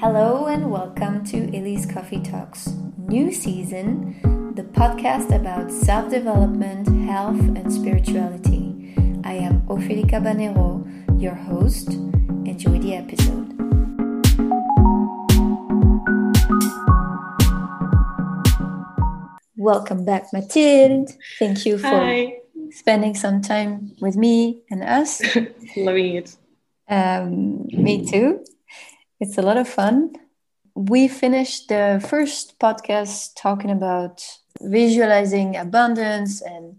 Hello and welcome to Elise Coffee Talks, new season, the podcast about self development, health, and spirituality. I am Ophélie Cabanero, your host. Enjoy the episode. Welcome back, Mathilde. Thank you for Hi. spending some time with me and us. Loving it. Um, me too. It's a lot of fun. We finished the first podcast talking about visualizing abundance and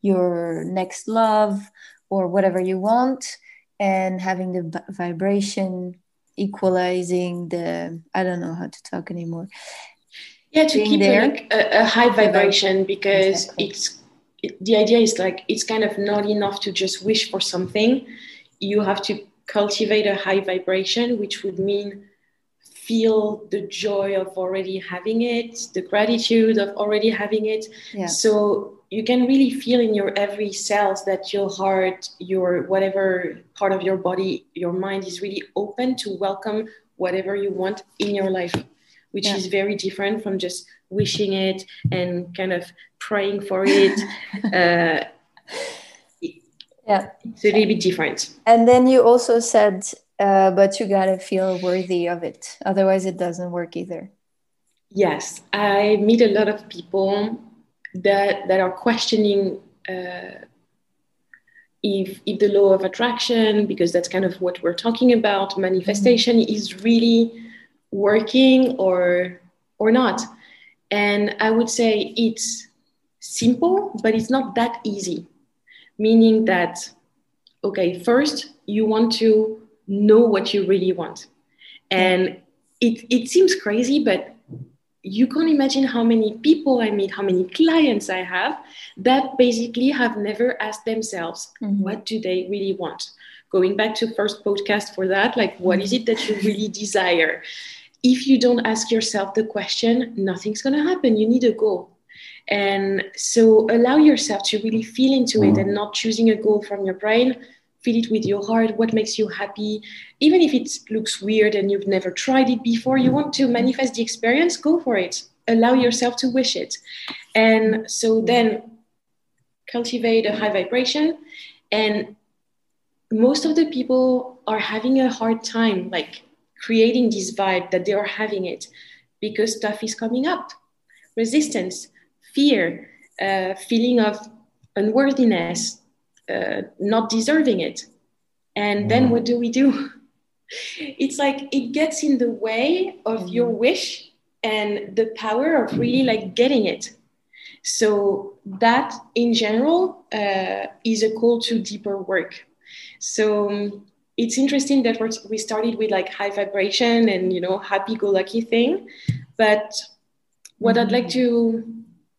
your next love or whatever you want, and having the vibration equalizing the I don't know how to talk anymore. Yeah, to Being keep there. like a, a high vibration because Exactly. it's it, the idea is like it's kind of not enough to just wish for something. You have to cultivate a high vibration, which would mean feel the joy of already having it, the gratitude of already having it. Yeah. So you can really feel in your every cells that your heart, your whatever part of your body, your mind is really open to welcome whatever you want in your life, which Yeah. is very different from just wishing it and kind of praying for it. uh, Yeah. it's a little bit different. And then you also said, uh, but you gotta feel worthy of it. Otherwise, it doesn't work either. Yes, I meet a lot of people that that are questioning uh, if if the law of attraction, because that's kind of what we're talking about, manifestation is really working or or not. And I would say it's simple, but it's not that easy. Meaning that, okay, first you want to know what you really want, and it it seems crazy, but you can't imagine how many people I meet, how many clients I have that basically have never asked themselves, mm-hmm. what do they really want? Going back to first podcast for that, like what is it that you mm-hmm. really desire? If you don't ask yourself the question, nothing's gonna happen. You need a goal. And so allow yourself to really feel into it and mm-hmm. not choosing a goal from your brain. Feel it with your heart, what makes you happy. Even if it looks weird and you've never tried it before, you want to manifest the experience, go for it. Allow yourself to wish it. And so then cultivate a high vibration. And most of the people are having a hard time like creating this vibe that they are having it because stuff is coming up resistance fear uh, feeling of unworthiness uh, not deserving it. And then what do we do? It's like it gets in the way of your wish and the power of really like getting it. So that in general uh, is a call to deeper work. So um, it's interesting that we're, we started with like high vibration and you know happy go lucky thing. But what i'd like to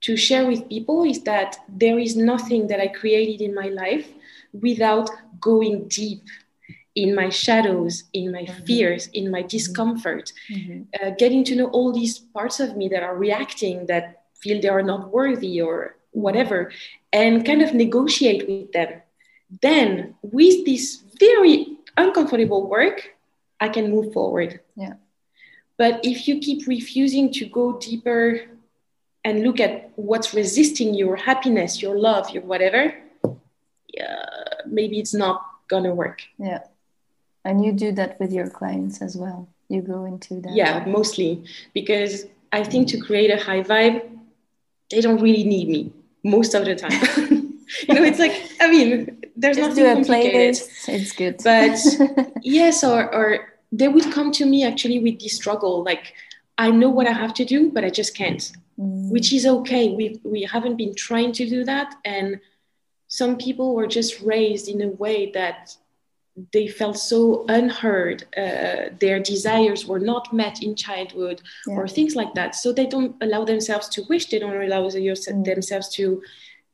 to share with people is that there is nothing that i created in my life without going deep in my shadows in my mm-hmm. fears in my mm-hmm. discomfort. Mm-hmm. Uh, getting to know all these parts of me that are reacting that feel they are not worthy or whatever and kind of negotiate with them. Then with this very uncomfortable work i can move forward. Yeah. but if you keep refusing to go deeper and look at what's resisting your happiness your love your whatever yeah, maybe it's not gonna work Yeah. And you do that with your clients as well. You go into that. yeah mostly because i think to create a high vibe they don't really need me most of the time you know it's like i mean there's Just nothing do a complicated playlist. It's good. but yes or, or they would come to me actually with this struggle like i know what i have to do but i just can't Mm, which is okay we we haven't been trying to do that and some people were just raised in a way that they felt so unheard uh, their desires were not met in childhood Yeah. or things like that so they don't allow themselves to wish they don't allow Mm. themselves to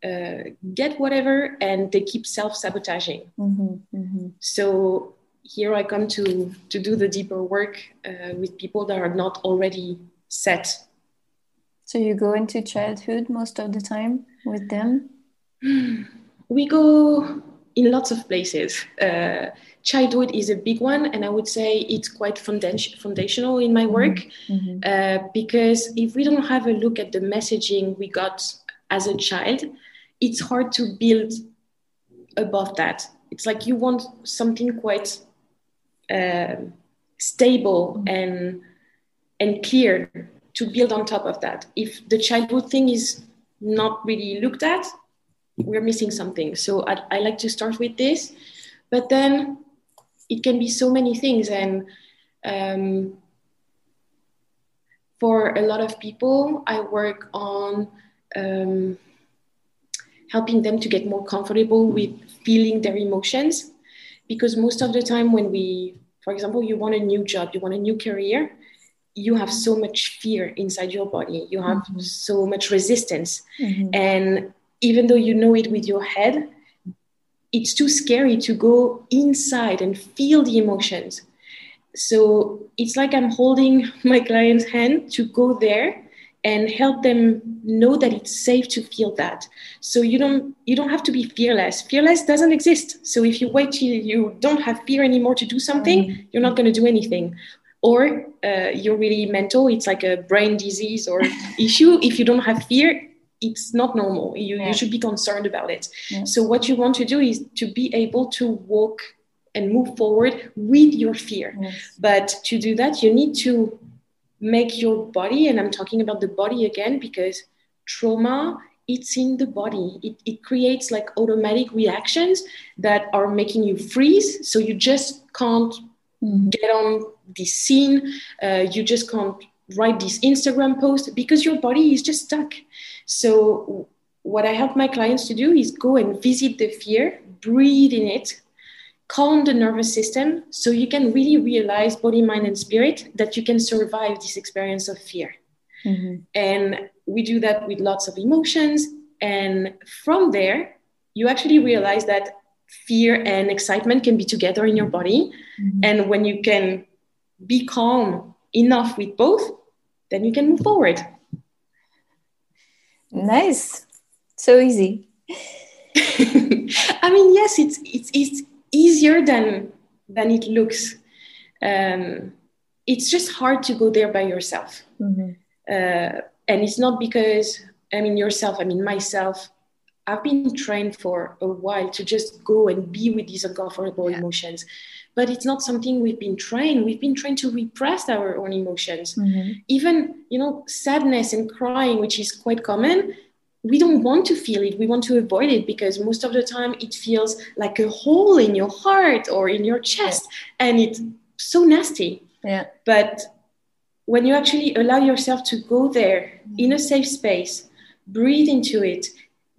uh, get whatever and they keep self-sabotaging mhm, mhm. so here I come to to do the deeper work uh, with people that are not already set. So you go into childhood most of the time with them. We go in lots of places. Uh, childhood is a big one, and I would say it's quite foundational in my work mm-hmm. uh, because if we don't have a look at the messaging we got as a child, it's hard to build above that. It's like you want something quite uh, stable mm-hmm. and and clear to build on top of that. If the childhood thing is not really looked at, we're missing something. So I, I like to start with this, but then it can be so many things. And um, for a lot of people, I work on um, helping them to get more comfortable with feeling their emotions. Because most of the time, when we, for example, you want a new job, you want a new career, you have so much fear inside your body. You have mm-hmm. so much resistance. Mm-hmm. and even though you know it with your head it's too scary to go inside and feel the emotions. So it's like i'm holding my client's hand to go there and help them know that it's safe to feel that. So you don't you don't have to be fearless. Fearless doesn't exist. So if you wait till you don't have fear anymore to do something mm-hmm. you're not going to do anything or uh, you're really mental it's like a brain disease or issue if you don't have fear it's not normal you, yeah. you should be concerned about it yeah. so what you want to do is to be able to walk and move forward with your fear yes. but to do that you need to make your body and i'm talking about the body again because trauma it's in the body it, it creates like automatic reactions that are making you freeze so you just can't mm-hmm. get on this scene. Uh, you just can't write this Instagram post because your body is just stuck. So, what I help my clients to do is go and visit the fear, breathe in it, calm the nervous system so you can really realize body, mind, and spirit that you can survive this experience of fear. Mm-hmm. And we do that with lots of emotions. And from there, you actually realize that fear and excitement can be together in your body. Mm-hmm. And when you can be calm enough with both, then you can move forward. Nice. So easy. I mean, yes, it's it's it's easier than than it looks. Um, it's just hard to go there by yourself. Mm-hmm. Uh, and it's not because I mean yourself. I mean myself. I've been trained for a while to just go and be with these uncomfortable yeah. emotions. But it's not something we've been trained. We've been trained to repress our own emotions. Mm-hmm. Even, you know, sadness and crying, which is quite common, we don't want to feel it. We want to avoid it because most of the time it feels like a hole in your heart or in your chest. Yeah. And it's so nasty. Yeah. But when you actually allow yourself to go there in a safe space, breathe into it,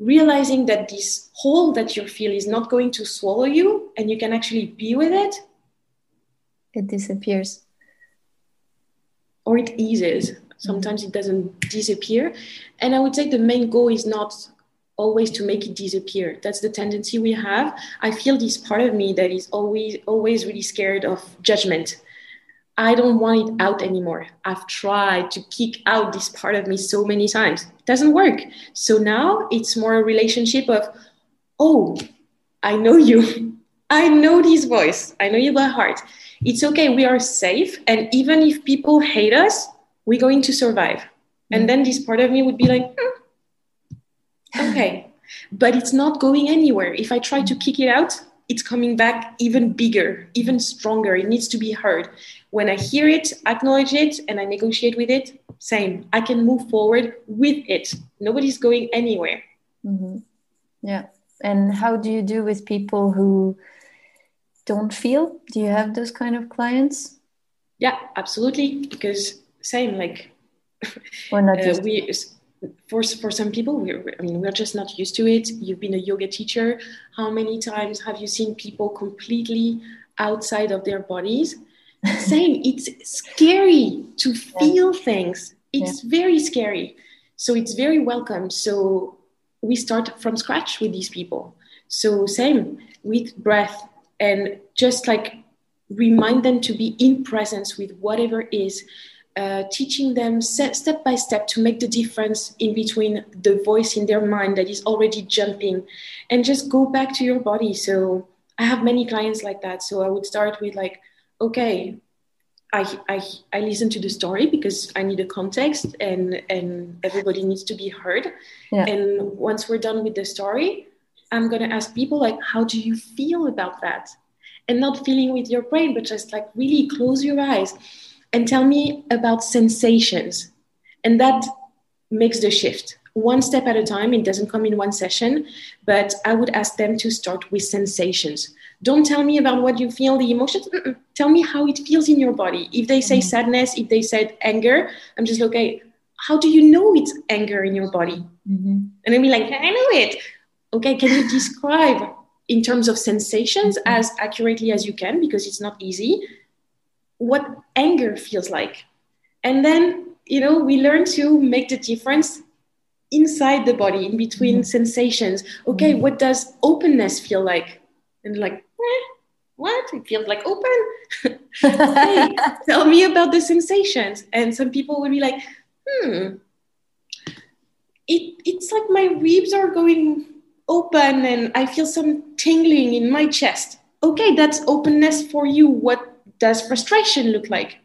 realizing that this hole that you feel is not going to swallow you and you can actually be with it it disappears. or it eases. Sometimes it doesn't disappear. And i would say the main goal is not always to make it disappear. That's the tendency we have. I feel this part of me that is always always really scared of judgment I don't want it out anymore. I've tried to kick out this part of me so many times. It doesn't work. So now it's more a relationship of, oh, I know you. I know this voice. I know you by heart. It's okay. We are safe. And even if people hate us, we're going to survive. And then this part of me would be like, mm, okay. But it's not going anywhere. If I try to kick it out, it's coming back even bigger, even stronger. It needs to be heard. When I hear it, acknowledge it, and I negotiate with it, same. I can move forward with it. Nobody's going anywhere. Mm-hmm. Yeah. And how do you do with people who don't feel? Do you have those kind of clients? Yeah, absolutely. Because same, like, or not uh, we for for some people we're i mean we're just not used to it. You've been a yoga teacher. How many times have you seen people completely outside of their bodies? Same it's scary to feel yeah. things it's yeah. very scary. So it's very welcome. So we start from scratch with these people. So same with breath and just like remind them to be in presence with whatever is uh, teaching them step by step to make the difference in between the voice in their mind that is already jumping and just go back to your body. So I have many clients like that. So I would start with like, okay, I, I, I listen to the story because I need a context and, and everybody needs to be heard. Yeah. And once we're done with the story, I'm going to ask people like, how do you feel about that? And not feeling with your brain, but just like really close your eyes and tell me about sensations. And that makes the shift one step at a time. It doesn't come in one session, but I would ask them to start with sensations. Don't tell me about what you feel, the emotions. Mm-mm. Tell me how it feels in your body. If they say mm-hmm. sadness, if they said anger, I'm just like, okay, how do you know it's anger in your body? Mm-hmm. And then be like, I know it. Okay, can you describe in terms of sensations mm-hmm. as accurately as you can because it's not easy what anger feels like. And then you know we learn to make the difference inside the body in between mm-hmm. sensations. Okay mm-hmm. what does openness feel like? And like eh, what? It feels like open? Hey tell me about the sensations. And some people would be like hmm it, it's like my ribs are going open and i feel some tingling in my chest. Okay that's openness for you. What does frustration look like?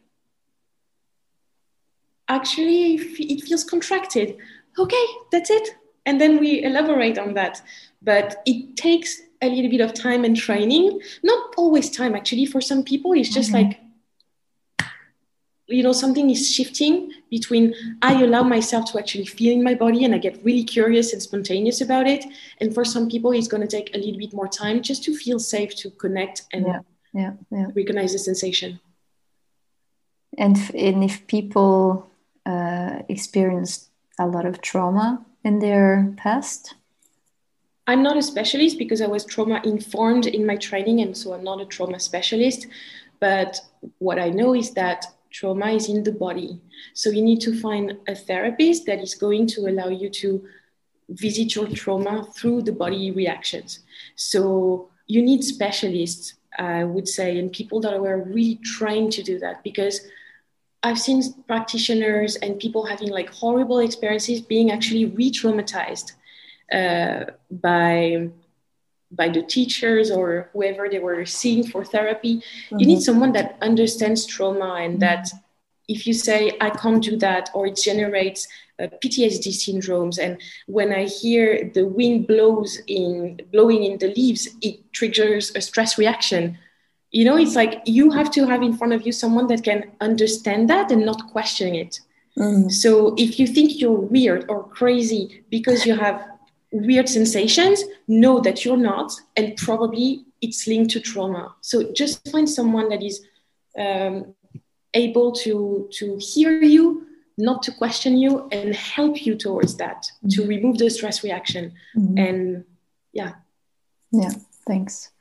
Actually, it feels contracted. Okay, that's it. And then we elaborate on that. But it takes a little bit of time and training. Not always time, actually. For some people, it's just mm-hmm. like, you know, something is shifting between I allow myself to actually feel in my body and I get really curious and spontaneous about it. And for some people, it's going to take a little bit more time just to feel safe to connect and yeah yeah, yeah. recognize the sensation. And, and if people uh, experience a lot of trauma in their past? I'm not a specialist because I was trauma informed in my training, and so I'm not a trauma specialist. But what I know is that trauma is in the body. So you need to find a therapist that is going to allow you to visit your trauma through the body reactions. So you need specialists I would say, and people that were really trying to do that because I've seen practitioners and people having like horrible experiences being actually re-traumatized uh, by by the teachers or whoever they were seeing for therapy. Mm-hmm. You need mm-hmm. someone that understands trauma and that if you say I can't do that or it generates uh, PTSD syndromes. And when I hear the wind blows in blowing in the leaves, it triggers a stress reaction. You know, it's like you have to have in front of you someone that can understand that and not question it. Mm. So if you think you're weird or crazy because you have weird sensations, know that you're not, and probably it's linked to trauma. So just find someone that is um, able to to hear you not to question you and help you towards that mm-hmm. to remove the stress reaction. Mm-hmm. and yeah. Yeah thanks.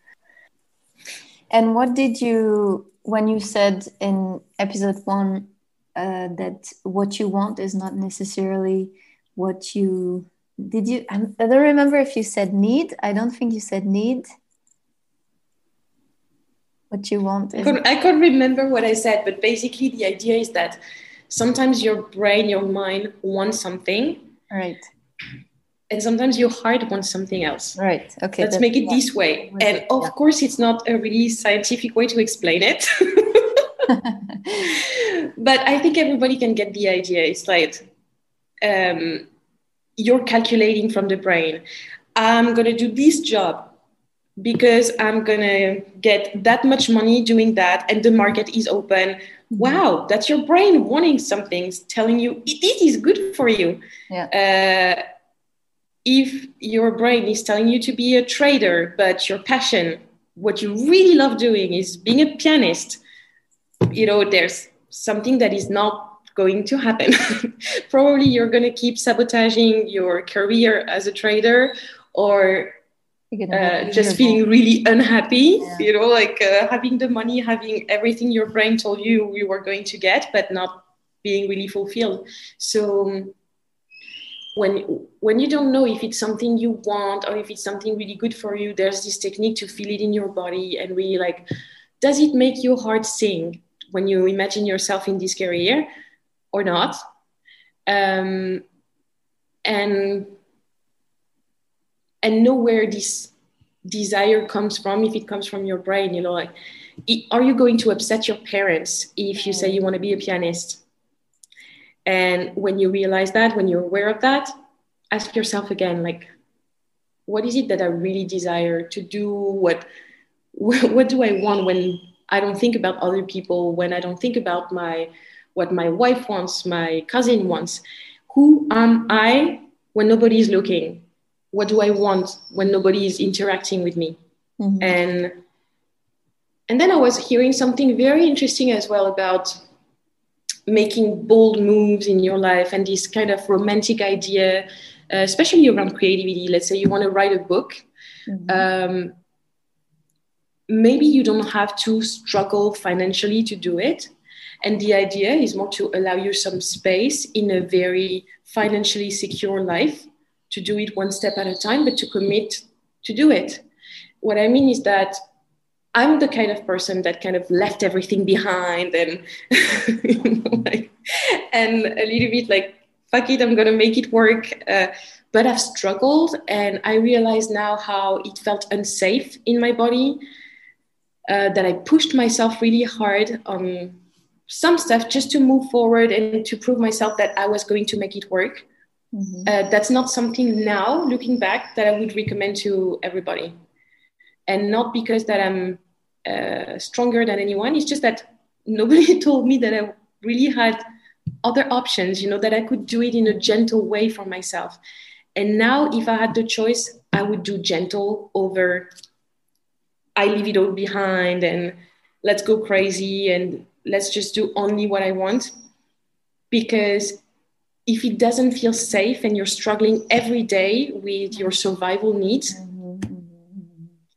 And what did you when you said in episode one uh, that what you want is not necessarily what you did you i don't remember if you said need. I don't think you said need what you want I, can't remember what i said but basically the idea is that sometimes your brain, your mind wants something. Right. And sometimes your heart wants something else. Right. Okay. Let's make it yeah. this way. And of yeah. course, it's not a really scientific way to explain it. but I think everybody can get the idea. It's like um, you're calculating from the brain. I'm going to do this job because I'm to get that much money doing that, and the market is open. Wow that's your brain wanting something telling you it is good for you. Yeah. uh, if your brain is telling you to be a trader but your passion what you really love doing is being a pianist you know there's something that is not going to happen. Probably you're going to keep sabotaging your career as a trader or uh, just feeling really unhappy yeah. you know like uh, having the money having everything your brain told you you were going to get but not being really fulfilled. So um, when when you don't know if it's something you want or if it's something really good for you there's this technique to feel it in your body and really like does it make your heart sing when you imagine yourself in this career or not? Um, and and know where this desire comes from if it comes from your brain you know like are you going to upset your parents if you say you want to be a pianist? And when you realize that when you're aware of that ask yourself again like what is it that i really desire to do? What what do i want when i don't think about other people when i don't think about my what my wife wants my cousin wants? Who am i when nobody is looking what do i want when nobody is interacting with me mm-hmm. and and then i was hearing something very interesting as well about making bold moves in your life and this kind of romantic idea uh, especially around creativity let's say you want to write a book mm-hmm. um, maybe you don't have to struggle financially to do it and the idea is more to allow you some space in a very financially secure life to do it one step at a time, but to commit to do it. What I mean is that I'm the kind of person that kind of left everything behind and and a little bit like fuck it, I'm gonna make it work. Uh, but I've struggled, and I realize now how it felt unsafe in my body. Uh, that I pushed myself really hard on some stuff just to move forward and to prove myself that I was going to make it work. Mm-hmm. Uh, that's not something now, looking back, that I would recommend to everybody. And not because that I'm uh, stronger than anyone. It's just that nobody told me that I really had other options, you know, that I could do it in a gentle way for myself. And now, if I had the choice, I would do gentle over I leave it all behind and let's go crazy and let's just do only what I want. Because if it doesn't feel safe and you're struggling every day with your survival needs,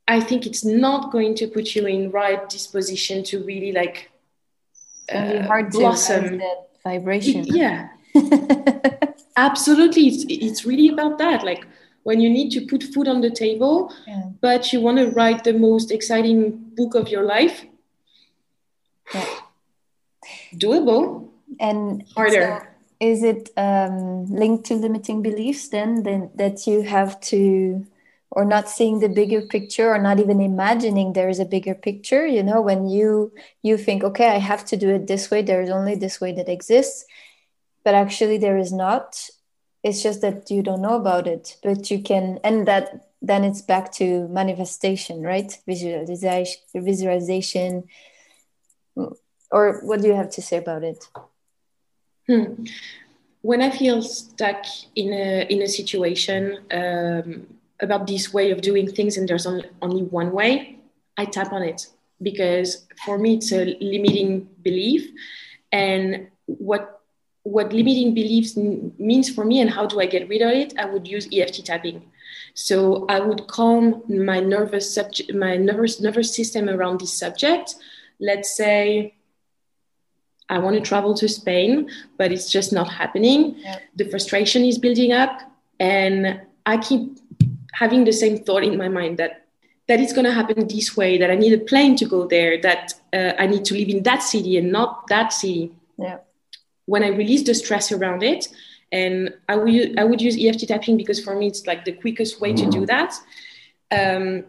I think it's not going to put you in right disposition to really like uh, hard blossom. vibration. It, yeah, absolutely. It's it's really about that. Like when you need to put food on the table, yeah. but you want to write the most exciting book of your life. Yeah doable and harder. So is it um, linked to limiting beliefs then, then that you have to or not seeing the bigger picture or not even imagining there is a bigger picture you know when you you think okay i have to do it this way. There's only this way that exists. But actually there is not. It's just that you don't know about it. But you can and that then it's back to manifestation right? Visualization visualization. Or what do you have to say about it hmm. when i feel stuck in a in a situation um, about this way of doing things and there's only, only one way i tap on it. Because for me it's a limiting belief. And what what limiting beliefs means for me and how do i get rid of it i would use eft tapping. So i would calm my nervous subject my nervous nervous system around this subject. Let's say I want to travel to Spain, but it's just not happening. Yeah. The frustration is building up, and I keep having the same thought in my mind that that it's going to happen this way. That I need a plane to go there. That uh, I need to live in that city and not that city. Yeah. When I release the stress around it, and I would I would use EFT tapping because for me it's like the quickest way to do that. Um,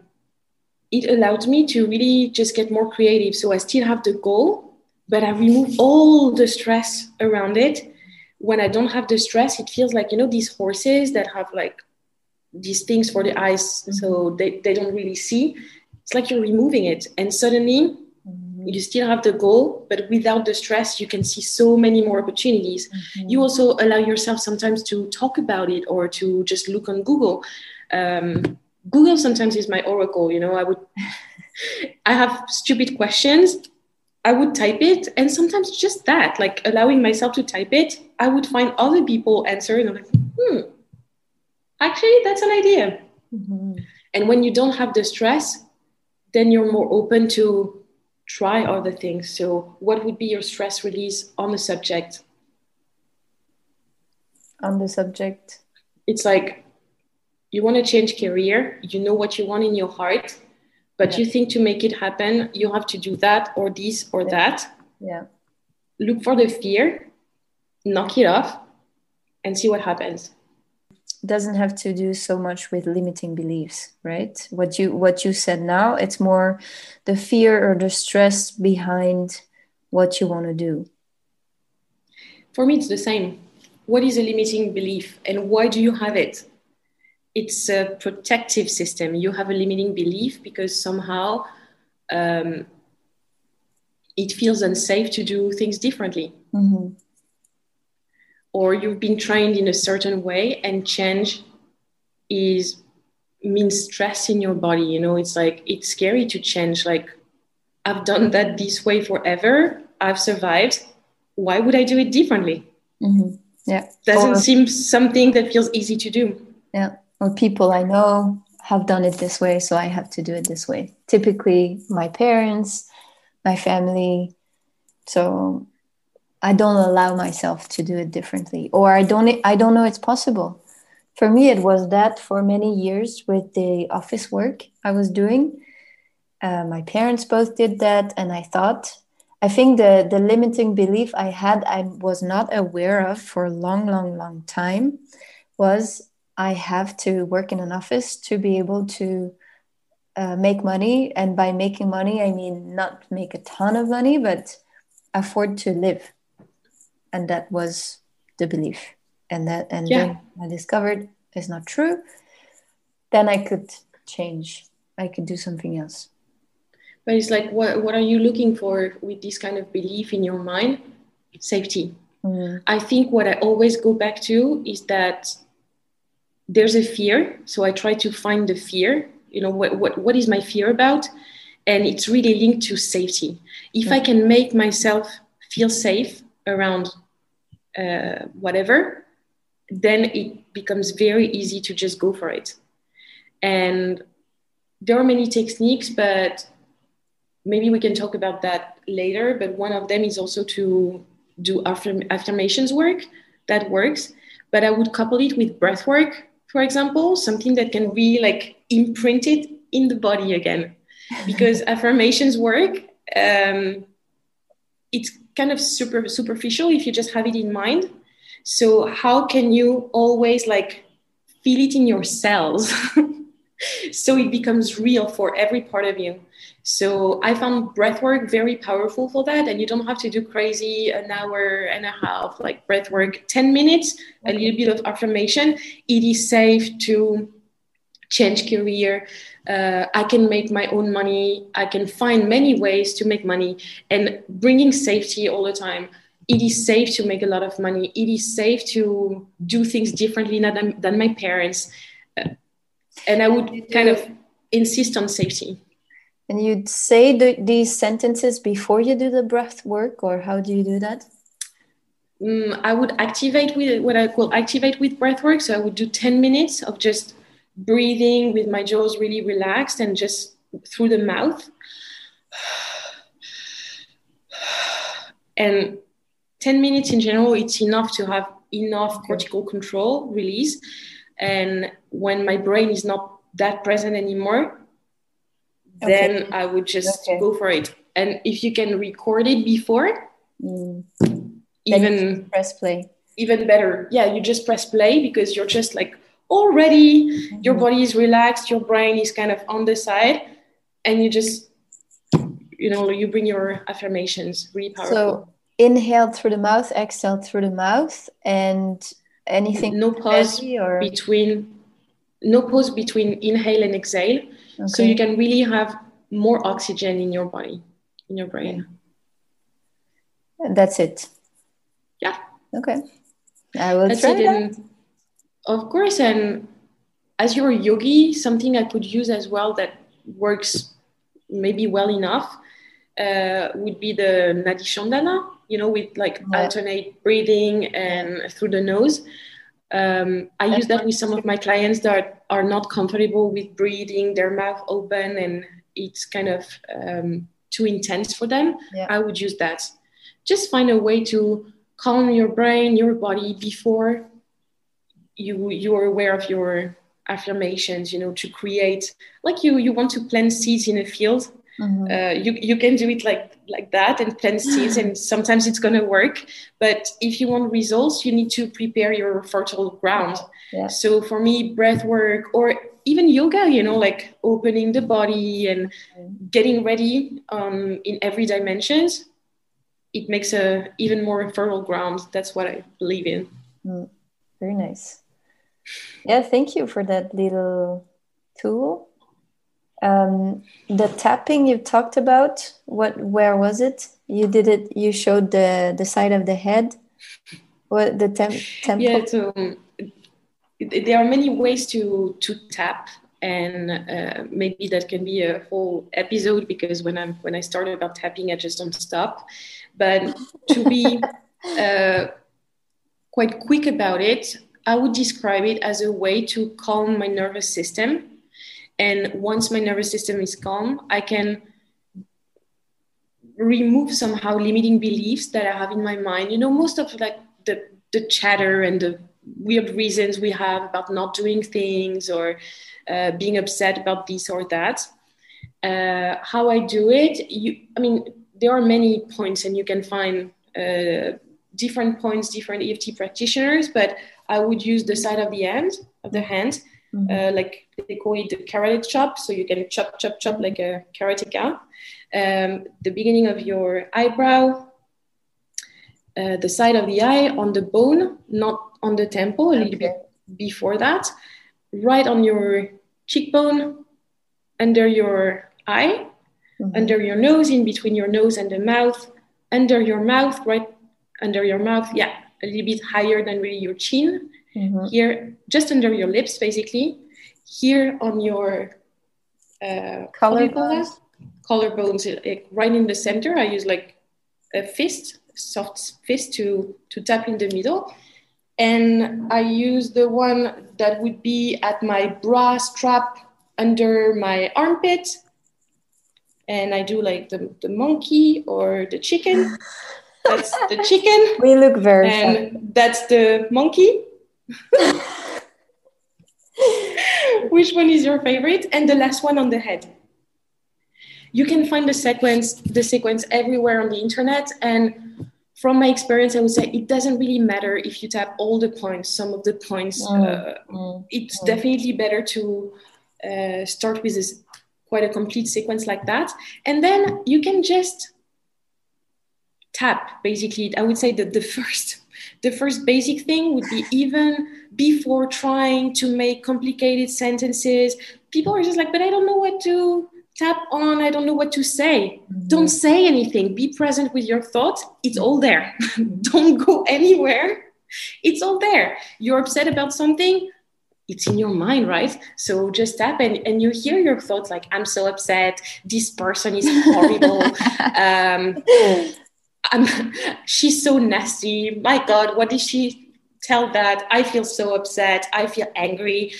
it allowed me to really just get more creative. So I still have the goal, but I remove all the stress around it. When I don't have the stress, it feels like, you know, these horses that have like these things for the eyes mm-hmm. so they, they don't really see. It's like you're removing it. And suddenly mm-hmm. you still have the goal, but without the stress, you can see so many more opportunities. Mm-hmm. You also allow yourself sometimes to talk about it or to just look on Google. Um, Google sometimes is my oracle, you know, I would I have stupid questions I would type it, and sometimes just that, like allowing myself to type it, I would find other people answer, and I'm like, hmm, actually, that's an idea. Mm-hmm. And when you don't have the stress, then you're more open to try other things. So, what would be your stress release on the subject? On the subject, it's like you want to change career, you know what you want in your heart, but yeah. you think to make it happen you have to do that or this or yeah. that. Yeah. Look for the fear knock it off and see what happens. Doesn't have to do so much with limiting beliefs right? What you what you said now it's more the fear or the stress behind what you want to do. For me it's the same. What is a limiting belief and why do you have it it's a protective system. You have a limiting belief because somehow um, it feels unsafe to do things differently. Mm-hmm. Or you've been trained in a certain way and change is means stress in your body you know? It's like it's scary to change like i've done that this way forever i've survived why would i do it differently? Mm-hmm. yeah. Doesn't or, seem something that feels easy to do. Yeah or people i know have done it this way so i have to do it this way typically my parents my family so I don't allow myself to do it differently, or I don't I don't know it's possible. For me, it was that for many years with the office work I was doing. Uh, my parents both did that, and I thought I think the the limiting belief I had I was not aware of for a long, long, long time was I have to work in an office to be able to uh, make money, and by making money, I mean not make a ton of money, but afford to live. And that was the belief. And that and yeah. then i discovered it's not true. Then i could change. I could do something else. But it's like what, what are you looking for with this kind of belief in your mind? Safety. Mm. i think what i always go back to is that there's a fear so i try to find the fear you know what, what, what is my fear about and it's really linked to safety if yeah. i can make myself feel safe around uh, whatever, then it becomes very easy to just go for it. And there are many techniques, but maybe we can talk about that later. But one of them is also to do affirm- affirmations work that works. But I would couple it with breath work, for example, something that can really like imprint it in the body again. Because affirmations work, um, it's kind of super superficial if you just have it in mind so how can you always like feel it in your cells so it becomes real for every part of you so i found breath work very powerful for that and you don't have to do crazy an hour and a half like breath work 10 minutes a little bit of affirmation it is safe to change career uh, I can make my own money. I can find many ways to make money and bringing safety all the time. It is safe to make a lot of money. It is safe to do things differently than, than my parents. Uh, and I would kind of insist on safety. And you'd say the, these sentences before you do the breath work, or how do you do that? Mm, I would activate with what I call activate with breath work. So I would do 10 minutes of just breathing with my jaws really relaxed and just through the mouth. And 10 minutes in general, it's enough to have enough cortical control release. And when my brain is not that present anymore, okay. then I would just okay. go for it. And if you can record it before, mm. even press play. Even better. Yeah, you just press play because you're just like already mm-hmm. your body is relaxed your brain is kind of on the side and you just you know you bring your affirmations really powerful so inhale through the mouth exhale through the mouth and anything no pause or... between no pause between inhale and exhale. Okay. so you can really have more oxygen in your body in your brain. That's it. Yeah. Okay. I will that's try that. Of course, and as you're a yogi, something I could use as well that works maybe well enough uh, would be the Nadi Shodhana, you know, with like yeah. alternate breathing and through the nose. Um, I use that with some of my clients that are not comfortable with breathing, their mouth open, and it's kind of um, too intense for them. Yeah. I would use that. Just find a way to calm your brain, your body before you you are aware of your affirmations you know to create like you you want to plant seeds in a field Mm-hmm. Uh, you you can do it like like that and plant seeds, and sometimes it's gonna work. But if you want results, you need to prepare your fertile ground. Yeah. So for me, breath work or even yoga, you know, like opening the body and mm-hmm. getting ready um, in every dimensions, it makes a even more fertile ground. That's what I believe in. Mm. Very nice. Yeah, thank you for that little tool. Um, the tapping you talked about, what where was it? You did it. You showed the the side of the head. What the temp, temple? Yeah, so there are many ways to to tap, and uh, maybe that can be a whole episode because when I'm when I started about tapping, I just don't stop. But to be uh, quite quick about it, I would describe it as a way to calm my nervous system. And once my nervous system is calm, I can remove somehow limiting beliefs that I have in my mind. You know, most of like the, the chatter and the weird reasons we have about not doing things or uh, being upset about this or that. Uh, how I do it, you, I mean, there are many points, and you can find uh, different points, different EFT practitioners, but I would use the side of the hand of the hand, mm-hmm. uh, like they call it the karate chop. So you can chop, chop, chop like a karateka. Um, the beginning of your eyebrow, uh, the side of the eye on the bone, not on the temple, a little bit before that, right on your cheekbone, under your eye, mm-hmm. under your nose, in between your nose and the mouth, under your mouth, right under your mouth. Yeah, a little bit higher than really your chin. Mm-hmm. Here, just under your lips, basically. Here on your uh, collarbones. Collarbones, like right in the center. I use like a fist, soft fist to to tap in the middle. And I use the one that would be at my bra strap under my armpit. And I do like the, the monkey or the chicken. That's the chicken. We look very And fun. that's the monkey. Which one is your favorite? And the last one on the head. You can find the sequence, the sequence everywhere on the internet. And from my experience, I would say it doesn't really matter if you tap all the points, some of the points. Mm, uh, mm, it's mm. definitely better to uh, start with this quite a complete sequence like that. And then you can just tap basically i would say that the first the first basic thing would be even before trying to make complicated sentences people are just like but i don't know what to tap on i don't know what to say mm-hmm. don't say anything be present with your thoughts it's all there don't go anywhere it's all there you're upset about something it's in your mind, right? So just tap and, and you hear your thoughts like, I'm so upset. This person is horrible. um, I'm, she's so nasty. My God, what did she tell that? I feel so upset. I feel angry.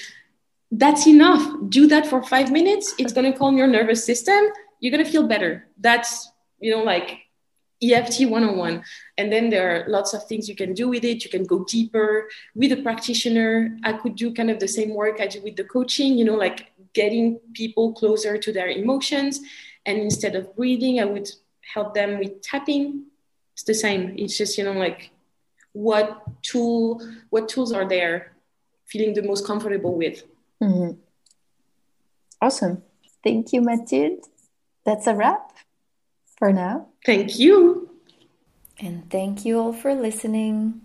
That's enough. Do that for five minutes. It's going to calm your nervous system. You're going to feel better. That's, you know, like EFT 101. And then there are lots of things you can do with it. You can go deeper with a practitioner. I could do kind of the same work I do with the coaching, you know, like getting people closer to their emotions. And instead of breathing, I would help them with tapping it's the same. It's just you know like what tool what tools are there feeling the most comfortable with? Mm-hmm. awesome. Thank you mathilde. That's a wrap for now. Thank you. And thank you all for listening